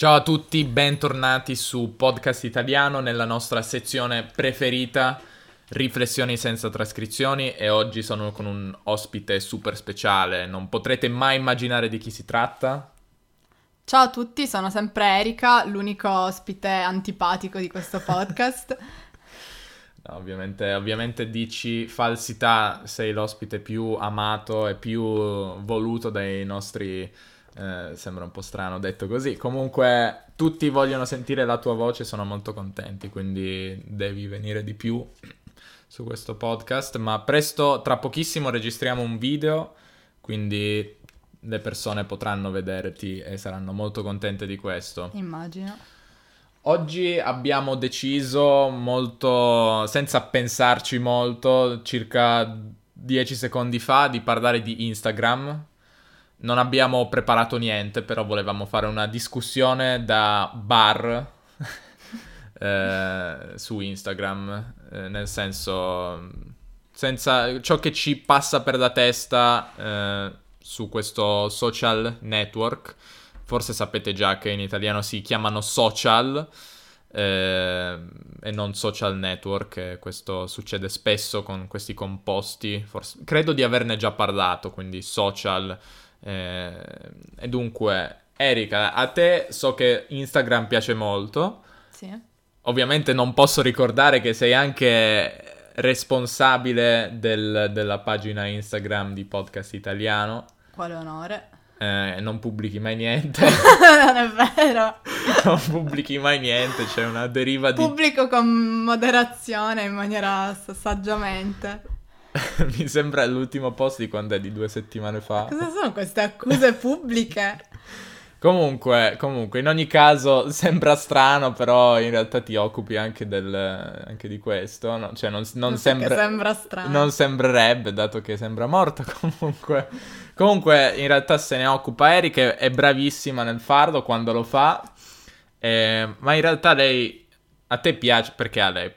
Ciao a tutti, bentornati su Podcast Italiano nella nostra sezione preferita, Riflessioni senza trascrizioni e oggi sono con un ospite super speciale, non potrete mai immaginare di chi si tratta. Ciao a tutti, sono sempre Erika, l'unico ospite antipatico di questo podcast. no, ovviamente, ovviamente dici falsità, sei l'ospite più amato e più voluto dai nostri eh, sembra un po' strano detto così. Comunque, tutti vogliono sentire la tua voce, sono molto contenti, quindi devi venire di più su questo podcast. Ma presto, tra pochissimo, registriamo un video, quindi le persone potranno vederti e saranno molto contente di questo. Immagino. Oggi abbiamo deciso molto, senza pensarci molto, circa 10 secondi fa, di parlare di Instagram, non abbiamo preparato niente, però volevamo fare una discussione da bar eh, su Instagram, eh, nel senso, senza ciò che ci passa per la testa eh, su questo social network. Forse sapete già che in italiano si chiamano social eh, e non social network, questo succede spesso con questi composti. Forse, credo di averne già parlato, quindi social e dunque, Erika, a te so che Instagram piace molto. Sì. Ovviamente non posso ricordare che sei anche responsabile del, della pagina Instagram di Podcast Italiano. Quale onore. Eh, non pubblichi mai niente. non è vero. non pubblichi mai niente, c'è una deriva di... Pubblico con moderazione, in maniera saggiamente. Mi sembra l'ultimo post di quando è di due settimane fa. Cosa sono queste accuse pubbliche? comunque, comunque, in ogni caso sembra strano, però in realtà ti occupi anche, del, anche di questo. No? Cioè, non, non, sembra, sembra strano. Non sembrerebbe, dato che sembra morta comunque. Comunque, in realtà se ne occupa Erika, è bravissima nel farlo quando lo fa. Eh, ma in realtà lei, a te piace, perché a lei,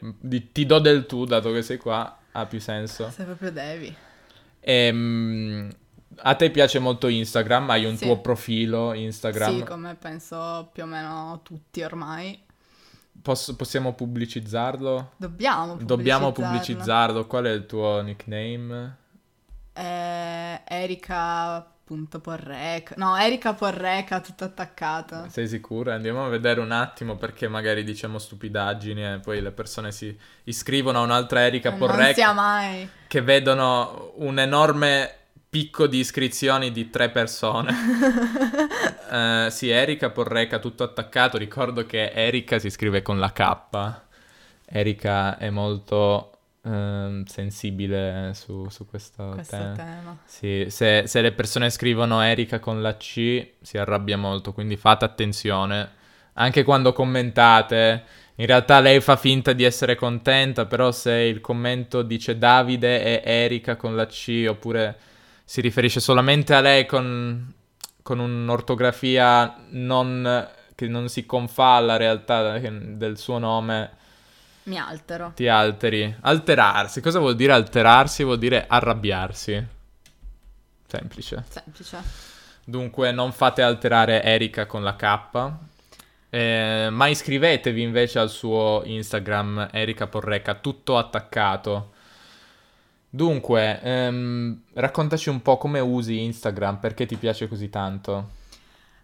ti do del tu, dato che sei qua ha più senso. Se proprio devi. Ehm, a te piace molto Instagram? Hai un sì. tuo profilo Instagram? Sì, come penso più o meno tutti ormai. Posso, possiamo pubblicizzarlo? Dobbiamo pubblicizzarlo. Dobbiamo pubblicizzarlo. Qual è il tuo nickname? Eh, Erika Punto Porreca. No, Erika Porreca, tutto attaccato. Sei sicura? Andiamo a vedere un attimo perché magari diciamo stupidaggini e poi le persone si iscrivono a un'altra Erika non Porreca. Non sia mai. Che vedono un enorme picco di iscrizioni di tre persone. uh, sì, Erika Porreca, tutto attaccato. Ricordo che Erika si scrive con la K. Erika è molto Ehm, sensibile su, su questo, questo tema. tema. Sì, se, se, le persone scrivono Erika con la C si arrabbia molto, quindi fate attenzione. Anche quando commentate, in realtà lei fa finta di essere contenta, però se il commento dice Davide e Erika con la C oppure si riferisce solamente a lei con, con un'ortografia non, che non si confà alla realtà del suo nome mi altero. Ti alteri. Alterarsi. Cosa vuol dire alterarsi? Vuol dire arrabbiarsi. Semplice. Semplice. Dunque non fate alterare Erika con la K. Eh, ma iscrivetevi invece al suo Instagram Erika Porreca, tutto attaccato. Dunque, ehm, raccontaci un po' come usi Instagram, perché ti piace così tanto?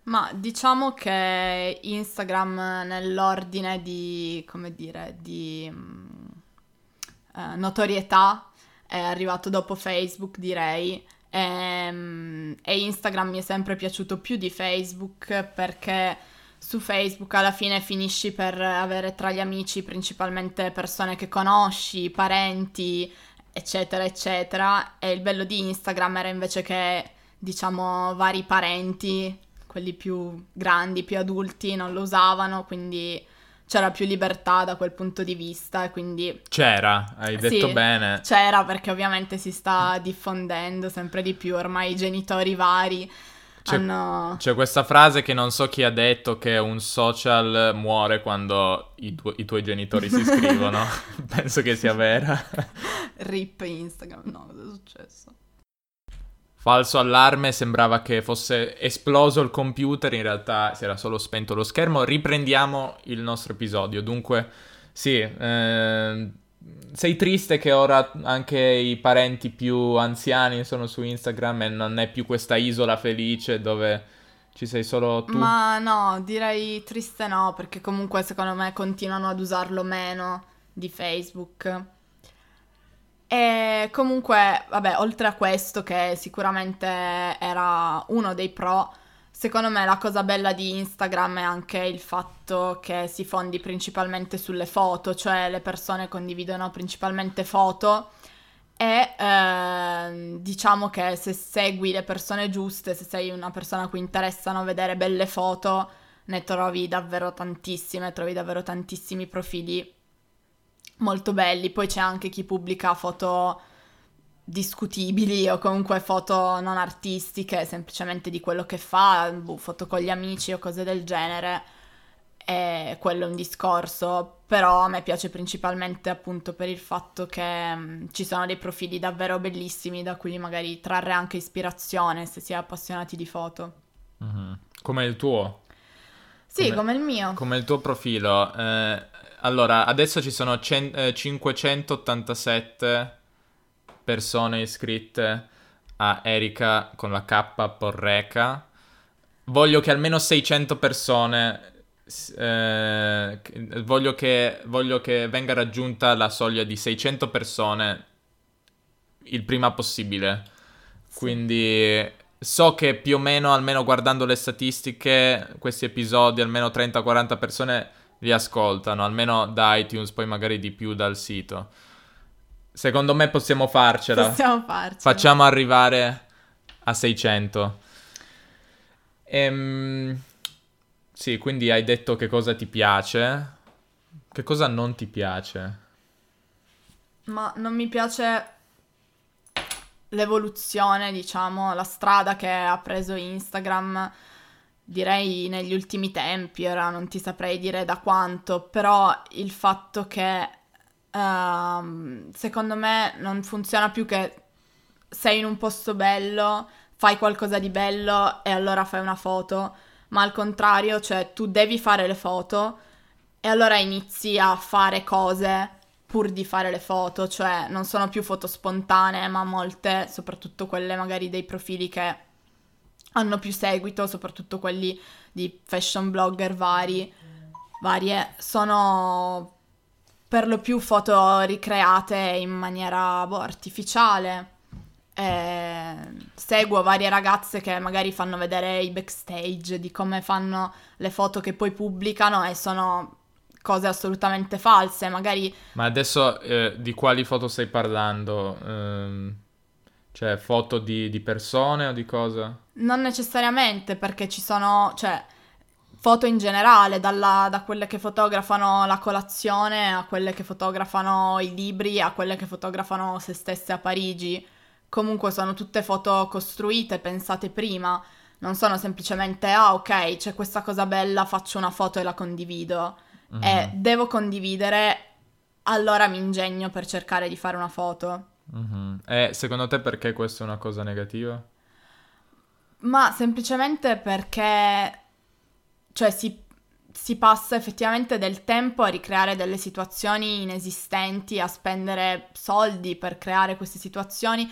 Ma diciamo che Instagram nell'ordine di, come dire, di uh, notorietà è arrivato dopo Facebook, direi. E, um, e Instagram mi è sempre piaciuto più di Facebook perché su Facebook alla fine finisci per avere tra gli amici principalmente persone che conosci, parenti, eccetera, eccetera. E il bello di Instagram era invece che, diciamo, vari parenti quelli più grandi, più adulti non lo usavano, quindi c'era più libertà da quel punto di vista e quindi... C'era, hai detto sì, bene. C'era perché ovviamente si sta diffondendo sempre di più, ormai i genitori vari c'è, hanno... C'è questa frase che non so chi ha detto che un social muore quando i, tu- i tuoi genitori si iscrivono. Penso che sia vera. Rip Instagram, no, cosa è successo? Falso allarme, sembrava che fosse esploso il computer, in realtà si era solo spento lo schermo. Riprendiamo il nostro episodio. Dunque, sì, eh, sei triste che ora anche i parenti più anziani sono su Instagram e non è più questa isola felice dove ci sei solo tu? Ma no, direi triste no, perché comunque secondo me continuano ad usarlo meno di Facebook. E comunque, vabbè, oltre a questo, che sicuramente era uno dei pro, secondo me la cosa bella di Instagram è anche il fatto che si fondi principalmente sulle foto, cioè le persone condividono principalmente foto e eh, diciamo che se segui le persone giuste, se sei una persona a cui interessano vedere belle foto, ne trovi davvero tantissime, trovi davvero tantissimi profili molto belli. Poi c'è anche chi pubblica foto discutibili o comunque foto non artistiche, semplicemente di quello che fa, boh, foto con gli amici o cose del genere. E quello è un discorso, però a me piace principalmente appunto per il fatto che mh, mm, ci sono dei profili davvero bellissimi da cui magari trarre anche ispirazione se si è appassionati di foto. Mm-hmm. Come il tuo? Sì, come, come il mio. Come il tuo profilo. Eh, allora, adesso ci sono cen- eh, 587 persone iscritte a Erika con la K Porreca. Voglio che almeno 600 persone... Eh, voglio, che, voglio che venga raggiunta la soglia di 600 persone il prima possibile. Quindi so che più o meno, almeno guardando le statistiche, questi episodi, almeno 30-40 persone li ascoltano, almeno da iTunes, poi magari di più dal sito. Secondo me possiamo farcela. Possiamo farcela. Facciamo arrivare a 600. Ehm, sì, quindi hai detto che cosa ti piace. Che cosa non ti piace? Ma non mi piace l'evoluzione, diciamo, la strada che ha preso Instagram direi negli ultimi tempi, ora non ti saprei dire da quanto, però il fatto che uh, secondo me non funziona più che sei in un posto bello, fai qualcosa di bello e allora fai una foto, ma al contrario, cioè tu devi fare le foto e allora inizi a fare cose pur di fare le foto, cioè non sono più foto spontanee, ma molte, soprattutto quelle magari dei profili che hanno più seguito, soprattutto quelli di fashion blogger vari, varie, sono per lo più foto ricreate in maniera boh, artificiale. E seguo varie ragazze che magari fanno vedere i backstage di come fanno le foto che poi pubblicano e sono cose assolutamente false, magari... Ma adesso eh, di quali foto stai parlando? Ehm... Cioè, foto di, di persone o di cosa? Non necessariamente, perché ci sono, cioè, foto in generale, dalla, da quelle che fotografano la colazione a quelle che fotografano i libri a quelle che fotografano se stesse a Parigi. Comunque sono tutte foto costruite, pensate prima. Non sono semplicemente, ah ok, c'è questa cosa bella, faccio una foto e la condivido. Mm-hmm. E devo condividere, allora mi ingegno per cercare di fare una foto. Mm-hmm. E secondo te perché questa è una cosa negativa? Ma semplicemente perché, cioè, si, si passa effettivamente del tempo a ricreare delle situazioni inesistenti, a spendere soldi per creare queste situazioni,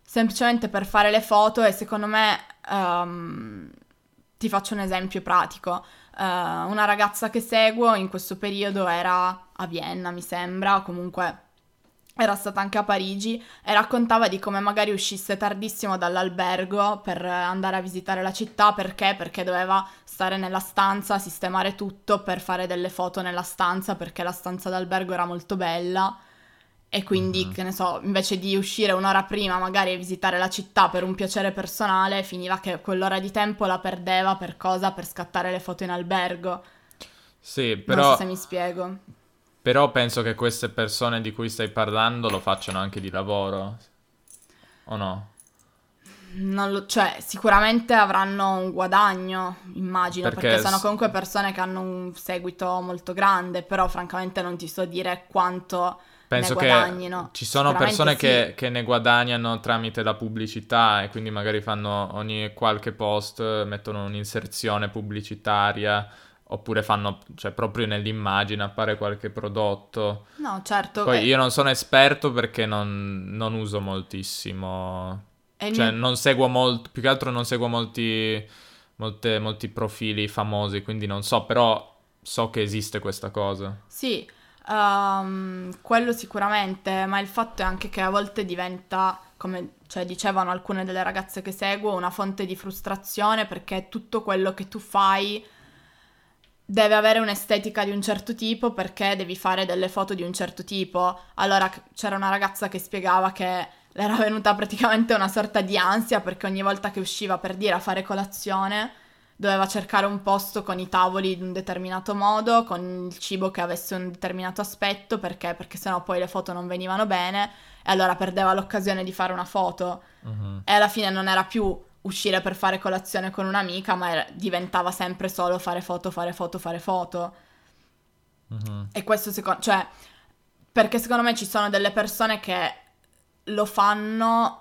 semplicemente per fare le foto e secondo me, um, ti faccio un esempio pratico. Uh, una ragazza che seguo in questo periodo era a Vienna, mi sembra, comunque era stata anche a Parigi e raccontava di come magari uscisse tardissimo dall'albergo per andare a visitare la città perché? Perché doveva stare nella stanza, sistemare tutto per fare delle foto nella stanza perché la stanza d'albergo era molto bella e quindi, mm-hmm. che ne so, invece di uscire un'ora prima magari e visitare la città per un piacere personale, finiva che quell'ora di tempo la perdeva per cosa? Per scattare le foto in albergo. Sì, però... Non so se mi spiego. Però penso che queste persone di cui stai parlando lo facciano anche di lavoro. O no? Non lo, cioè, sicuramente avranno un guadagno, immagino, perché, perché sono comunque persone che hanno un seguito molto grande, però francamente non ti so dire quanto Penso che ci sono persone sì. che, che ne guadagnano tramite la pubblicità e quindi magari fanno ogni qualche post, mettono un'inserzione pubblicitaria oppure fanno, cioè proprio nell'immagine appare qualche prodotto. No, certo. Poi eh, io non sono esperto perché non, non uso moltissimo, e cioè mio- non seguo molto, più che altro non seguo molti, molte- molti profili famosi, quindi non so, però so che esiste questa cosa. Sì, ehm, quello sicuramente, ma il fatto è anche che a volte diventa, come cioè, dicevano alcune delle ragazze che seguo, una fonte di frustrazione perché tutto quello che tu fai deve avere un'estetica di un certo tipo perché devi fare delle foto di un certo tipo. Allora c'era una ragazza che spiegava che le era venuta praticamente una sorta di ansia perché ogni volta che usciva per dire a fare colazione doveva cercare un posto con i tavoli di un determinato modo, con il cibo che avesse un determinato aspetto, perché? Perché sennò poi le foto non venivano bene e allora perdeva l'occasione di fare una foto Mhm. e alla fine non era più uscire per fare colazione con un'amica, ma era- diventava sempre solo fare foto, fare foto, fare foto. Mhm. E questo secondo, cioè, perché secondo me ci sono delle persone che lo fanno,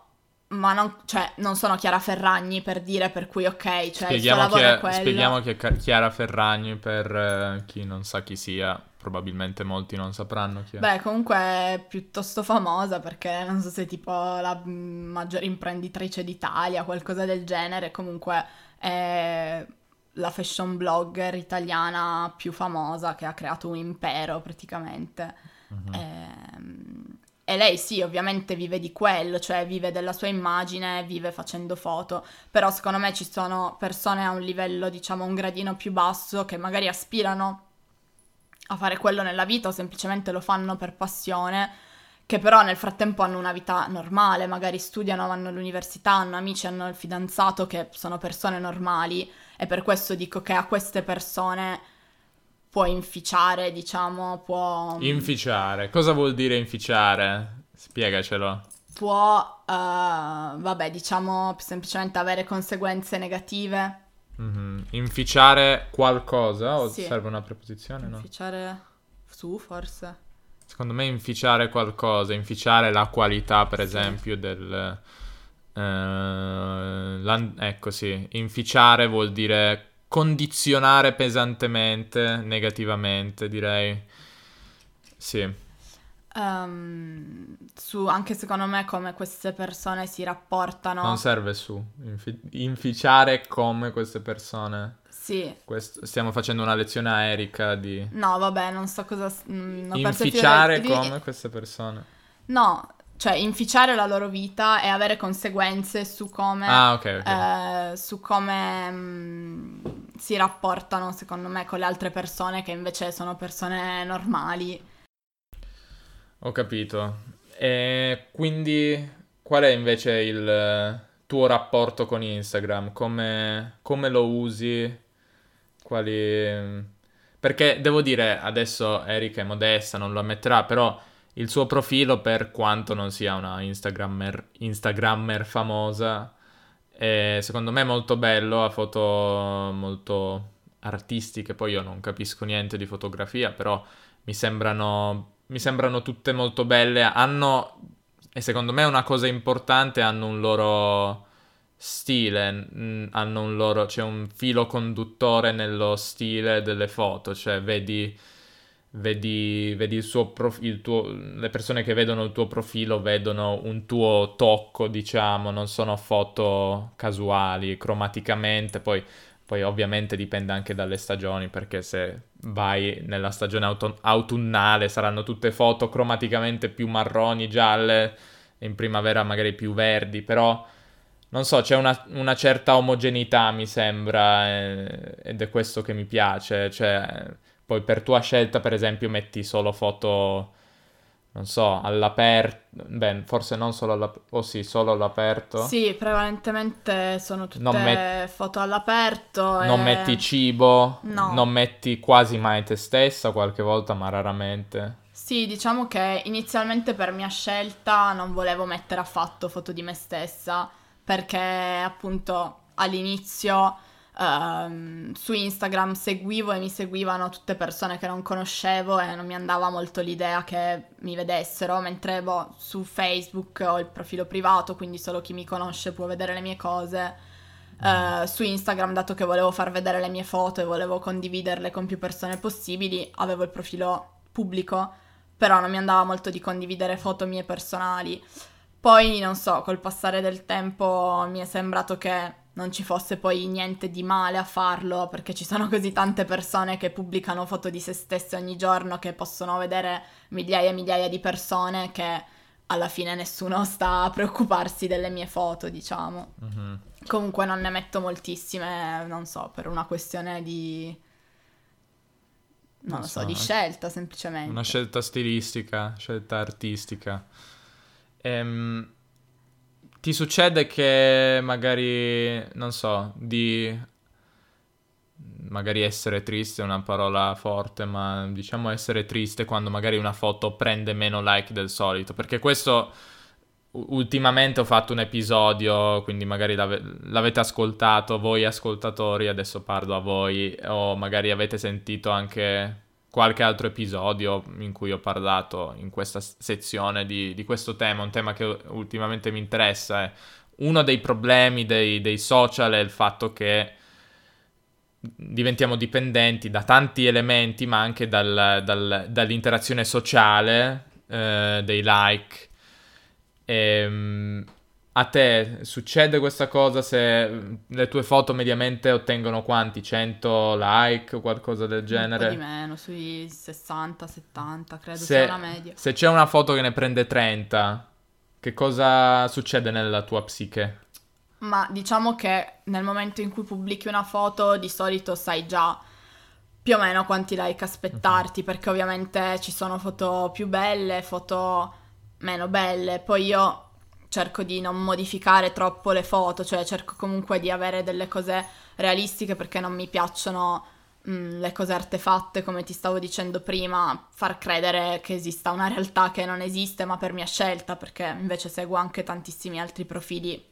ma non, cioè, non sono Chiara Ferragni per dire per cui ok, cioè il suo Spieghiamo, chi lavoro è è, quello. spieghiamo chi è Chiara Ferragni per eh, chi non sa chi sia, probabilmente molti non sapranno chi è. Beh, comunque è piuttosto famosa perché non so se è tipo la maggiore imprenditrice d'Italia, qualcosa del genere, comunque è la fashion blogger italiana più famosa che ha creato un impero praticamente. Mhm. Ehm, E lei sì, ovviamente vive di quello, cioè vive della sua immagine, vive facendo foto, però secondo me ci sono persone a un livello, diciamo, un gradino più basso che magari aspirano a fare quello nella vita o semplicemente lo fanno per passione, che però nel frattempo hanno una vita normale, magari studiano, vanno all'università, hanno amici, hanno il fidanzato, che sono persone normali e per questo dico che a queste persone può inficiare, diciamo, può... Inficiare. Cosa vuol dire inficiare? Spiegacelo. può, eh, vabbè, diciamo semplicemente avere conseguenze negative. Mhm. Inficiare qualcosa o Sì. serve una preposizione? No. Inficiare su, forse. Secondo me inficiare qualcosa, inficiare la qualità, per Sì. esempio, del... eh, ecco sì, inficiare vuol dire condizionare pesantemente, negativamente, direi. Sì. Ehm, su, anche secondo me come queste persone si rapportano. Non serve su. Infi- inficiare come queste persone. Sì. Questo- stiamo facendo una lezione a Erika di No, vabbè, non so cosa... mm, il filo inficiare di- come queste persone. No, cioè inficiare la loro vita e avere conseguenze su come... Ah, ok, ok. eh, su come mm, si rapportano, secondo me, con le altre persone che invece sono persone normali. Ho capito. E quindi qual è invece il eh, tuo rapporto con Instagram? Come, come lo usi? Quali... Perché devo dire, adesso Erika è modesta, non lo ammetterà, però il suo profilo, per quanto non sia una Instagrammer, Instagrammer famosa, è secondo me molto bello, ha foto molto artistiche, poi io non capisco niente di fotografia, però mi sembrano, mi sembrano tutte molto belle, hanno, e secondo me è una cosa importante, hanno un loro stile, hanno un loro, c'è un filo conduttore nello stile delle foto, cioè vedi, vedi, vedi il suo profilo, le persone che vedono il tuo profilo vedono un tuo tocco, diciamo, non sono foto casuali, cromaticamente, poi poi ovviamente dipende anche dalle stagioni, perché se vai nella stagione auto- autunnale saranno tutte foto cromaticamente più marroni, gialle, e in primavera magari più verdi, però non so, c'è una, una certa omogeneità mi sembra, eh, ed è questo che mi piace, cioè poi per tua scelta per esempio metti solo foto, non so, all'aperto, beh forse non solo all'aperto, oh sì, solo all'aperto. Sì, prevalentemente sono tutte Non met- foto all'aperto. Non e- metti cibo, No. non metti quasi mai te stessa, qualche volta, ma raramente. Sì, diciamo che inizialmente per mia scelta non volevo mettere affatto foto di me stessa, perché appunto all'inizio Uh, su Instagram seguivo e mi seguivano tutte persone che non conoscevo e non mi andava molto l'idea che mi vedessero, mentre boh, su Facebook ho il profilo privato, quindi solo chi mi conosce può vedere le mie cose. Uh, su Instagram, dato che volevo far vedere le mie foto e volevo condividerle con più persone possibili, avevo il profilo pubblico, però non mi andava molto di condividere foto mie personali. Poi, non so, col passare del tempo mi è sembrato che non ci fosse poi niente di male a farlo, perché ci sono così tante persone che pubblicano foto di se stesse ogni giorno che possono vedere migliaia e migliaia di persone che alla fine nessuno sta a preoccuparsi delle mie foto, diciamo. Mm-hmm. Comunque non ne metto moltissime, non so, per una questione di... Non, non lo so, so, di scelta semplicemente. Una scelta stilistica, scelta artistica. Ehm, ti succede che magari, non so, di magari essere triste è una parola forte, ma diciamo essere triste quando magari una foto prende meno like del solito, perché questo ultimamente ho fatto un episodio, quindi magari l'ave- l'avete ascoltato voi ascoltatori, adesso parlo a voi, o magari avete sentito anche qualche altro episodio in cui ho parlato in questa sezione di, di questo tema, un tema che ultimamente mi interessa. Uno dei problemi dei, dei social è il fatto che diventiamo dipendenti da tanti elementi, ma anche dal, dal, dall'interazione sociale, eh, dei like. E, ehm, a te succede questa cosa se le tue foto mediamente ottengono quanti? 100 like o qualcosa del genere? Un po' di meno, sui 60, 70, credo se, sia una media. Se c'è una foto che ne prende 30, che cosa succede nella tua psiche? Ma diciamo che nel momento in cui pubblichi una foto di solito sai già più o meno quanti like aspettarti, uh-huh. perché ovviamente ci sono foto più belle, foto meno belle. Poi io cerco di non modificare troppo le foto, cioè cerco comunque di avere delle cose realistiche perché non mi piacciono mh, mm, le cose artefatte, come ti stavo dicendo prima, far credere che esista una realtà che non esiste, ma per mia scelta, perché invece seguo anche tantissimi altri profili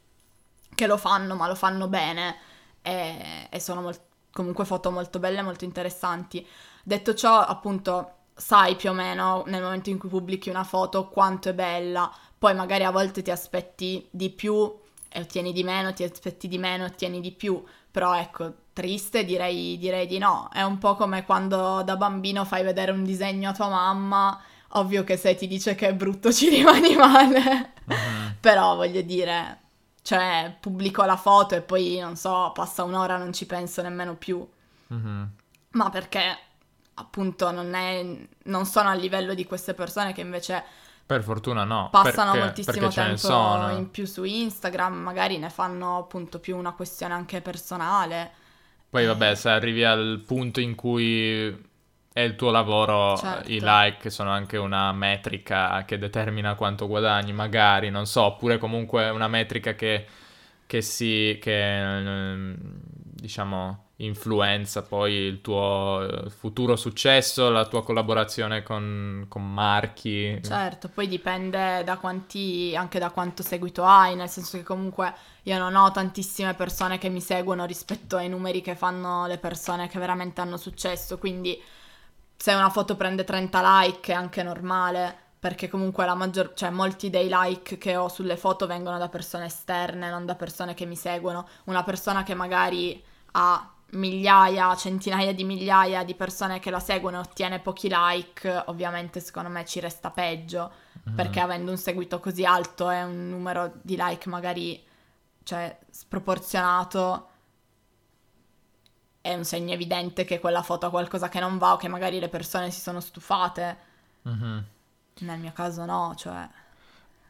che lo fanno, ma lo fanno bene e, e sono molt- comunque foto molto belle, molto interessanti. Detto ciò, appunto, sai più o meno nel momento in cui pubblichi una foto quanto è bella, poi magari a volte ti aspetti di più e ottieni di meno, ti aspetti di meno e ottieni di più, però ecco, triste direi, direi di no. È un po' come quando da bambino fai vedere un disegno a tua mamma, ovvio che se ti dice che è brutto ci rimani male, uh-huh. però voglio dire, cioè pubblico la foto e poi non so, passa un'ora non ci penso nemmeno più. Uh-huh. Ma perché appunto non, è, non sono a livello di queste persone che invece per fortuna no. Passano perché, moltissimo perché tempo in più su Instagram, magari ne fanno appunto più una questione anche personale. Poi vabbè, se arrivi al punto in cui è il tuo lavoro, certo. i like sono anche una metrica che determina quanto guadagni, magari, non so, oppure comunque una metrica che, che si... che diciamo influenza poi il tuo eh, futuro successo, la tua collaborazione con, con, marchi. Certo, poi dipende da quanti, anche da quanto seguito hai, nel senso che comunque io non ho tantissime persone che mi seguono rispetto ai numeri che fanno le persone che veramente hanno successo, quindi se una foto prende 30 like è anche normale, perché comunque la maggior, cioè molti dei like che ho sulle foto vengono da persone esterne, non da persone che mi seguono. Una persona che magari ha migliaia, centinaia di migliaia di persone che la seguono e ottiene pochi like, ovviamente secondo me ci resta peggio, mm. perché avendo un seguito così alto e un numero di like magari cioè, sproporzionato, è un segno evidente che quella foto ha qualcosa che non va o che magari le persone si sono stufate. Mm-hmm. Nel mio caso no, cioè...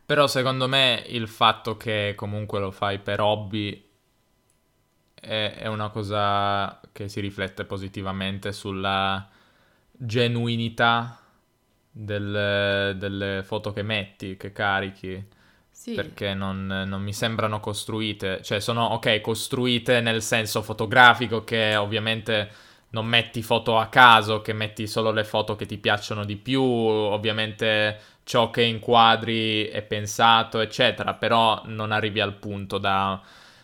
Però secondo me il fatto che comunque lo fai per hobby è, è una cosa che si riflette positivamente sulla genuinità del, delle foto che metti, che carichi. Sì. Perché non, non, mi sembrano costruite, cioè sono ok, costruite nel senso fotografico che ovviamente non metti foto a caso, che metti solo le foto che ti piacciono di più, ovviamente ciò che inquadri è pensato, eccetera, però non arrivi al punto da,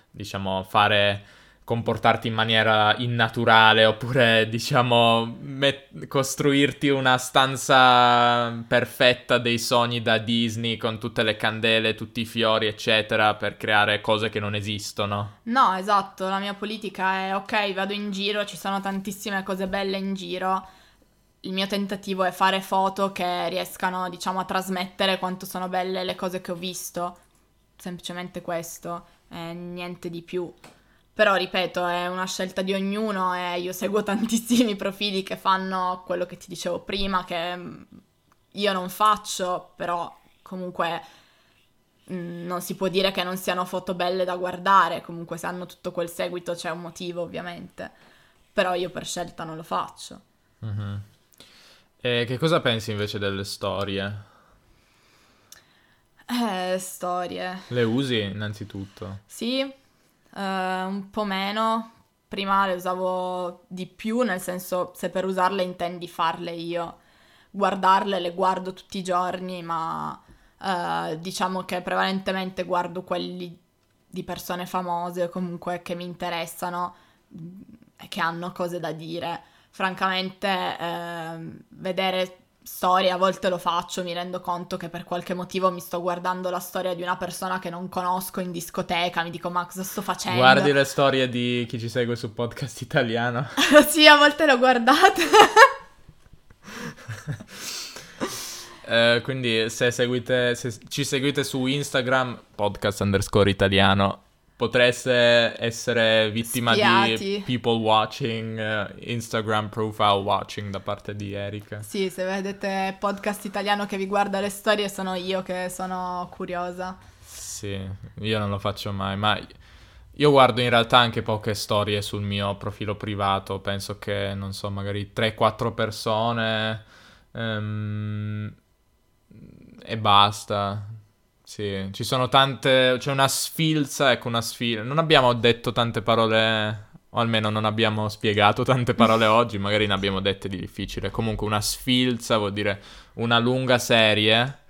diciamo, fare comportarti in maniera innaturale oppure diciamo met- costruirti una stanza perfetta dei sogni da Disney con tutte le candele, tutti i fiori eccetera per creare cose che non esistono. No, esatto, la mia politica è ok, vado in giro, ci sono tantissime cose belle in giro. Il mio tentativo è fare foto che riescano, diciamo, a trasmettere quanto sono belle le cose che ho visto. Semplicemente questo, eh, niente di più. Però, ripeto, è una scelta di ognuno e io seguo tantissimi profili che fanno quello che ti dicevo prima, che mm, io non faccio, però comunque mm, non si può dire che non siano foto belle da guardare, comunque se hanno tutto quel seguito c'è un motivo ovviamente, però io per scelta non lo faccio. Mm-hmm. E che cosa pensi invece delle storie? Eh, storie. Le usi innanzitutto? Sì, uh, un po' meno. Prima le usavo di più, nel senso se per usarle intendi farle io. Guardarle le guardo tutti i giorni, ma uh, diciamo che prevalentemente guardo quelli di persone famose o comunque che mi interessano e che hanno cose da dire. Francamente, eh, vedere storie, a volte lo faccio, mi rendo conto che per qualche motivo mi sto guardando la storia di una persona che non conosco in discoteca, mi dico ma cosa sto facendo? Guardi le storie di chi ci segue su podcast italiano? sì, a volte lo guardate. eh, quindi se seguite, se ci seguite su Instagram, podcast underscore italiano, potreste essere vittima Spiati. di people watching, uh, Instagram profile watching da parte di Erika. Sì, se vedete podcast italiano che vi guarda le storie sono io che sono curiosa. Sì, io non lo faccio mai, ma io guardo in realtà anche poche storie sul mio profilo privato, penso che, non so, magari 3-4 persone um, e basta. Sì, ci sono tante. C'è una sfilza, ecco, una sfilza. Non abbiamo detto tante parole, o almeno non abbiamo spiegato tante parole oggi, magari ne abbiamo dette di difficile. Comunque, una sfilza vuol dire una lunga serie.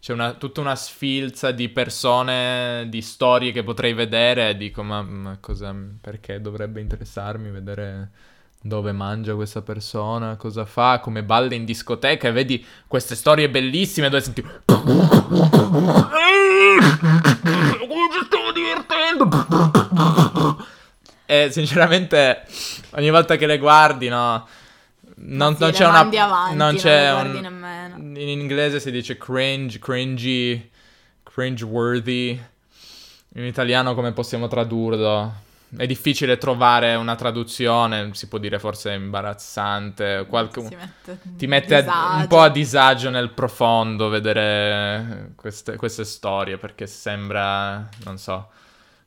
C'è una, tutta una sfilza di persone, di storie che potrei vedere e dico, ma, ma cosa, perché dovrebbe interessarmi vedere dove mangia questa persona, cosa fa, come balla in discoteca e vedi queste storie bellissime dove senti... Come ci stiamo divertendo! E sinceramente ogni volta che le guardi, no... Non, Sì, non c'è una... avanti, non non c'è guardi un- nemmeno. In inglese si dice cringe, cringy, cringe-worthy. In italiano come possiamo tradurlo? È difficile trovare una traduzione, si può dire forse imbarazzante, qualche- mette ti mette a- un po' a disagio nel profondo vedere queste, queste storie perché sembra, non so,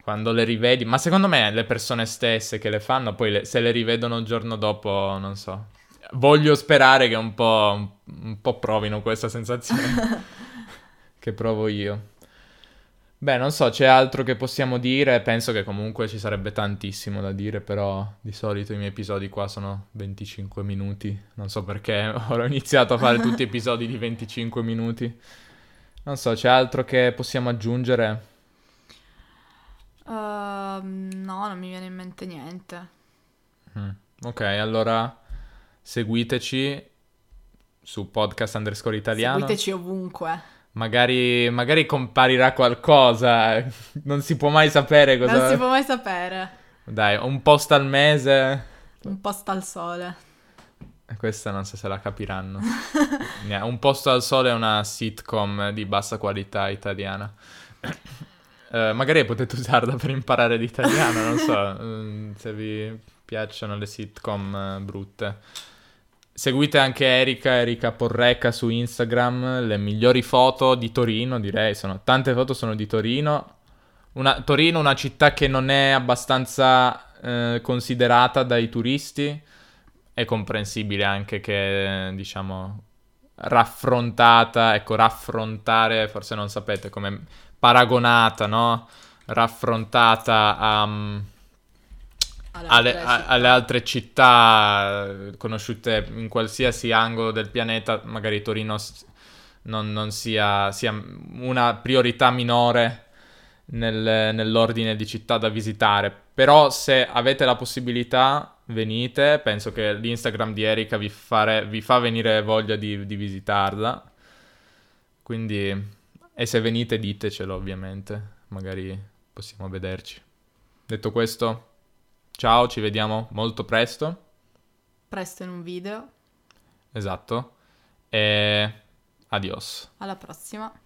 quando le rivedi, ma secondo me le persone stesse che le fanno poi le- se le rivedono il giorno dopo, non so. Voglio sperare che un po', un po' provino questa sensazione che provo io. Beh, non so, c'è altro che possiamo dire? Penso che comunque ci sarebbe tantissimo da dire, però di solito i miei episodi qua sono 25 minuti. Non so perché ho iniziato a fare tutti episodi di 25 minuti. Non so, c'è altro che possiamo aggiungere? Ehm, no, non mi viene in mente niente. Mm. Ok, allora seguiteci su podcast underscore italiano. Seguiteci ovunque. Magari, magari comparirà qualcosa. Non si può mai sapere cosa. Non si può mai sapere. Dai, un post al mese. Un posto al sole. Questa non so se la capiranno. Un posto al sole è una sitcom di bassa qualità italiana. Eh, magari potete usarla per imparare l'italiano, non so, mm, se vi piacciono le sitcom eh, brutte. Seguite anche Erika, Erika Porreca su Instagram, le migliori foto di Torino, direi, sono, tante foto sono di Torino. Una, Torino, una città che non è abbastanza eh, considerata dai turisti, è comprensibile anche che, diciamo, raffrontata, ecco, raffrontare, forse non sapete come paragonata, no? Raffrontata a, mm, Alle alle, altre a- città. alle altre città eh, conosciute in qualsiasi angolo del pianeta, magari Torino non, non sia, sia una priorità minore nel, nell'ordine di città da visitare. Però se avete la possibilità, venite. Penso che l'Instagram di Erika vi, fare, vi fa venire voglia di, di visitarla. Quindi, e se venite ditecelo ovviamente, magari possiamo vederci. Detto questo, ciao, ci vediamo molto presto. Presto in un video. Esatto. E adios. Alla prossima.